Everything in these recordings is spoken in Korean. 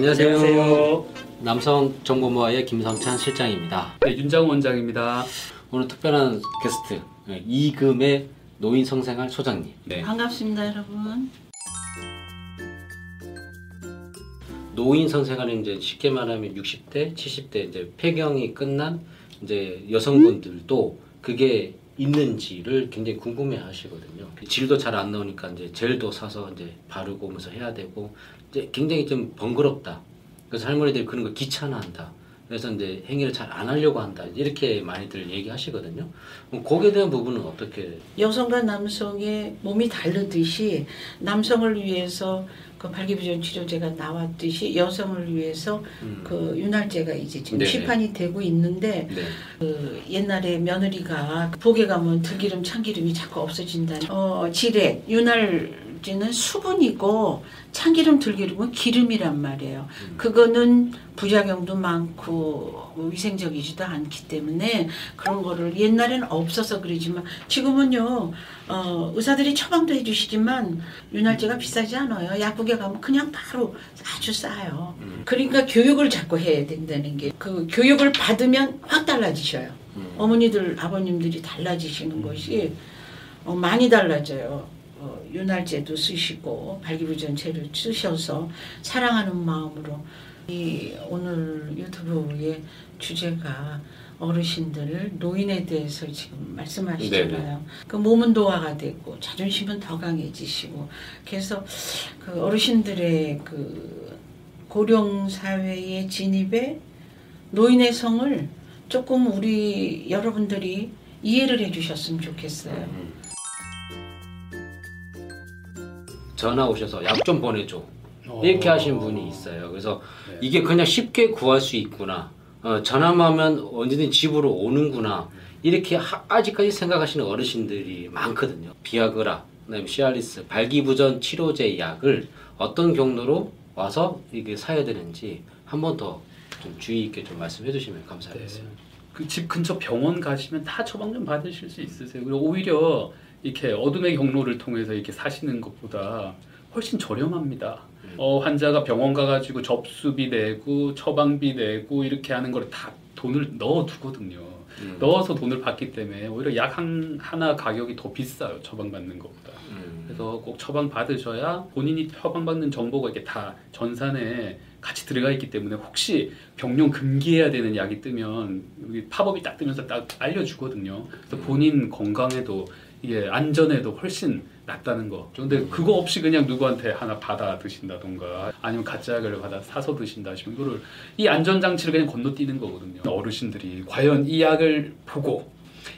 안녕하세요. 안녕하세요. 남성정보모아의 김성찬 실장입니다. 네, 윤장 원장입니다. 오늘 특별한 게스트 네, 이금의 노인 성생활 소장님. 네. 반갑습니다, 여러분. 노인 성생활은 이제 쉽게 말하면 60대, 70대 이제 폐경이 끝난 이제 여성분들도 그게 있는지를 굉장히 궁금해 하시거든요. 질도 잘 안 나오니까 이제 젤도 사서 이제 바르고 오면서 해야 되고 굉장히 좀 번거롭다. 그래서 할머니들이 그런 거 귀찮아한다. 그래서 이제 행위를 잘 안 하려고 한다. 이렇게 많이들 얘기하시거든요. 그럼 거기에 대한 부분은 어떻게? 여성과 남성의 몸이 다르듯이 남성을 위해서 그 발기부전 치료제가 나왔듯이 여성을 위해서 음. 그 윤활제가 이제 지금 네네. 시판이 되고 있는데 네. 그 옛날에 며느리가 복에 가면 들기름 참기름이 자꾸 없어진다는 어 지레 윤활 제는 수분이고 참기름 들기름은 기름이란 말이에요. 그거는 부작용도 많고 뭐 위생적이지도 않기 때문에 그런 거를 옛날에는 없어서 그러지만 지금은요 어, 의사들이 처방도 해주시지만 윤활제가 비싸지 않아요. 약국에 가면 그냥 바로 아주 싸요. 그러니까 교육을 자꾸 해야 된다는 게 그 교육을 받으면 확 달라지셔요. 음. 어머니들 아버님들이 달라지시는 것이 어, 많이 달라져요. 어, 윤활제도 쓰시고 발기부전제를 쓰셔서 사랑하는 마음으로 이 오늘 유튜브의 주제가 어르신들 노인에 대해서 지금 말씀하시잖아요. 그 몸은 노화가 되고 자존심은 더 강해지시고 그래서 그 어르신들의 그 고령 사회의 진입에 노인의 성을 조금 우리 여러분들이 이해를 해주셨으면 좋겠어요. 전화 오셔서 약 좀 보내줘. 이렇게 하신 분이 있어요. 그래서 네. 이게 그냥 쉽게 구할 수 있구나. 어, 전화만 하면 언제든 집으로 오는구나. 이렇게 하- 아직까지 생각하시는 어르신들이 많거든요. 비아그라, 그다음에 시알리스, 발기부전 치료제 약을 어떤 경로로 와서 이게 사야 되는지 한 번 더 좀 주의 있게 좀 말씀해 주시면 네. 감사하겠습니다. 그집 근처 병원 가시면 다 처방 좀 받으실 수 있으세요. 그리고 오히려 이렇게 어둠의 경로를 통해서 이렇게 사시는 것보다 훨씬 저렴합니다. 음. 어, 환자가 병원 가가지고 접수비 내고 처방비 내고 이렇게 하는 걸 다 돈을 넣어 두거든요. 음. 넣어서 돈을 받기 때문에 오히려 약 한, 하나 가격이 더 비싸요. 처방 받는 것보다. 음. 그래서 꼭 처방 받으셔야 본인이 처방받는 정보가 이렇게 다 전산에 같이 들어가 있기 때문에 혹시 병용 금기해야 되는 약이 뜨면 여기 팝업이 딱 뜨면서 딱 알려주거든요. 그래서 본인 건강에도 이게 안전에도 훨씬 낫다는 거. 근데 그거 없이 그냥 누구한테 하나 받아 드신다던가 아니면 가짜 약을 받아 사서 드신다 하시면 이거를 이 안전 장치를 그냥 건너뛰는 거거든요. 어르신들이 과연 이 약을 보고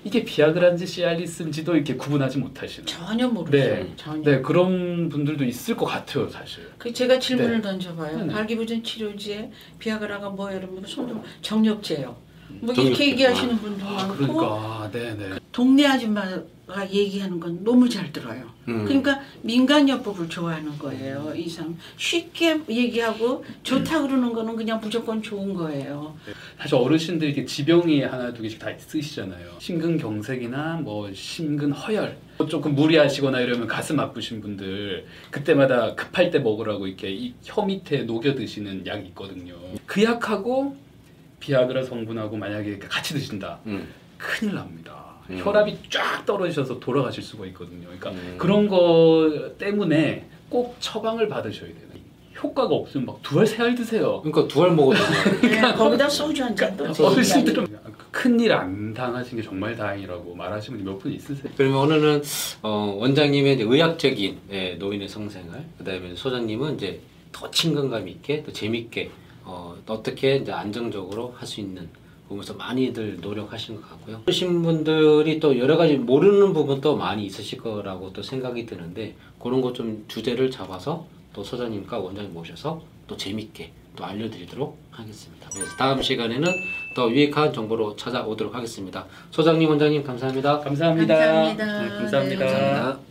이게 비아그라인지 시알리스인지도 이렇게 구분하지 못하시는. 전혀 모르죠. 네. 전혀. 네 그런 분들도 있을 것 같아요 사실. 그 제가 질문을 던져봐요. 네네. 발기부전 치료제 비아그라가 뭐예요? 손 정력제요. 뭐. 이렇게 얘기하시는 분도 아, 많고 그러니까 네네. 동네 아줌마가 얘기하는 건 너무 잘 들어요. 음. 그러니까 민간요법을 좋아하는 거예요. 이 사람 쉽게 얘기하고 좋다 그러는 거는 그냥 무조건 좋은 거예요. 사실 어르신들 이렇게 지병이 하나 두 개씩 다 있으시잖아요. 심근경색이나 뭐 심근허열. 뭐 조금 무리하시거나 이러면 가슴 아프신 분들 그때마다 급할 때 먹으라고 이렇게 이혀 밑에 녹여 드시는 약이 있거든요. 그 약하고 비아그라 성분하고 만약에 같이 드신다. 음. 큰일 납니다. 음. 혈압이 쫙 떨어지셔서 돌아가실 수가 있거든요. 그러니까 음. 그런 거 때문에 꼭 처방을 받으셔야 돼요. 효과가 없으면 막 두 알 세 알 드세요. 그러니까 두 알 먹어도 네, 거기다 소주 한잔 또. 어르신들은 큰일 안 당하신 게 정말 다행이라고 말하시는 분 몇 분 있으세요? 그러면 오늘은 어, 원장님의 의학적인 예, 노인의 성생활, 그다음에 소장님은 이제 더 친근감 있게, 더 재밌게 어, 어떻게 이제 안정적으로 할 수 있는 보면서 많이들 노력하신 것 같고요. 그러신 분들이 또 여러 가지 모르는 부분도 많이 있으실 거라고 또 생각이 드는데 그런 거좀 주제를 잡아서 또 소장님과 원장님 모셔서 또 재밌게 또 알려드리도록 하겠습니다. 그래서 다음 시간에는 더 유익한 정보로 찾아오도록 하겠습니다. 소장님, 원장님 감사합니다. 감사합니다. 감사합니다. 네, 감사합니다. 네. 감사합니다.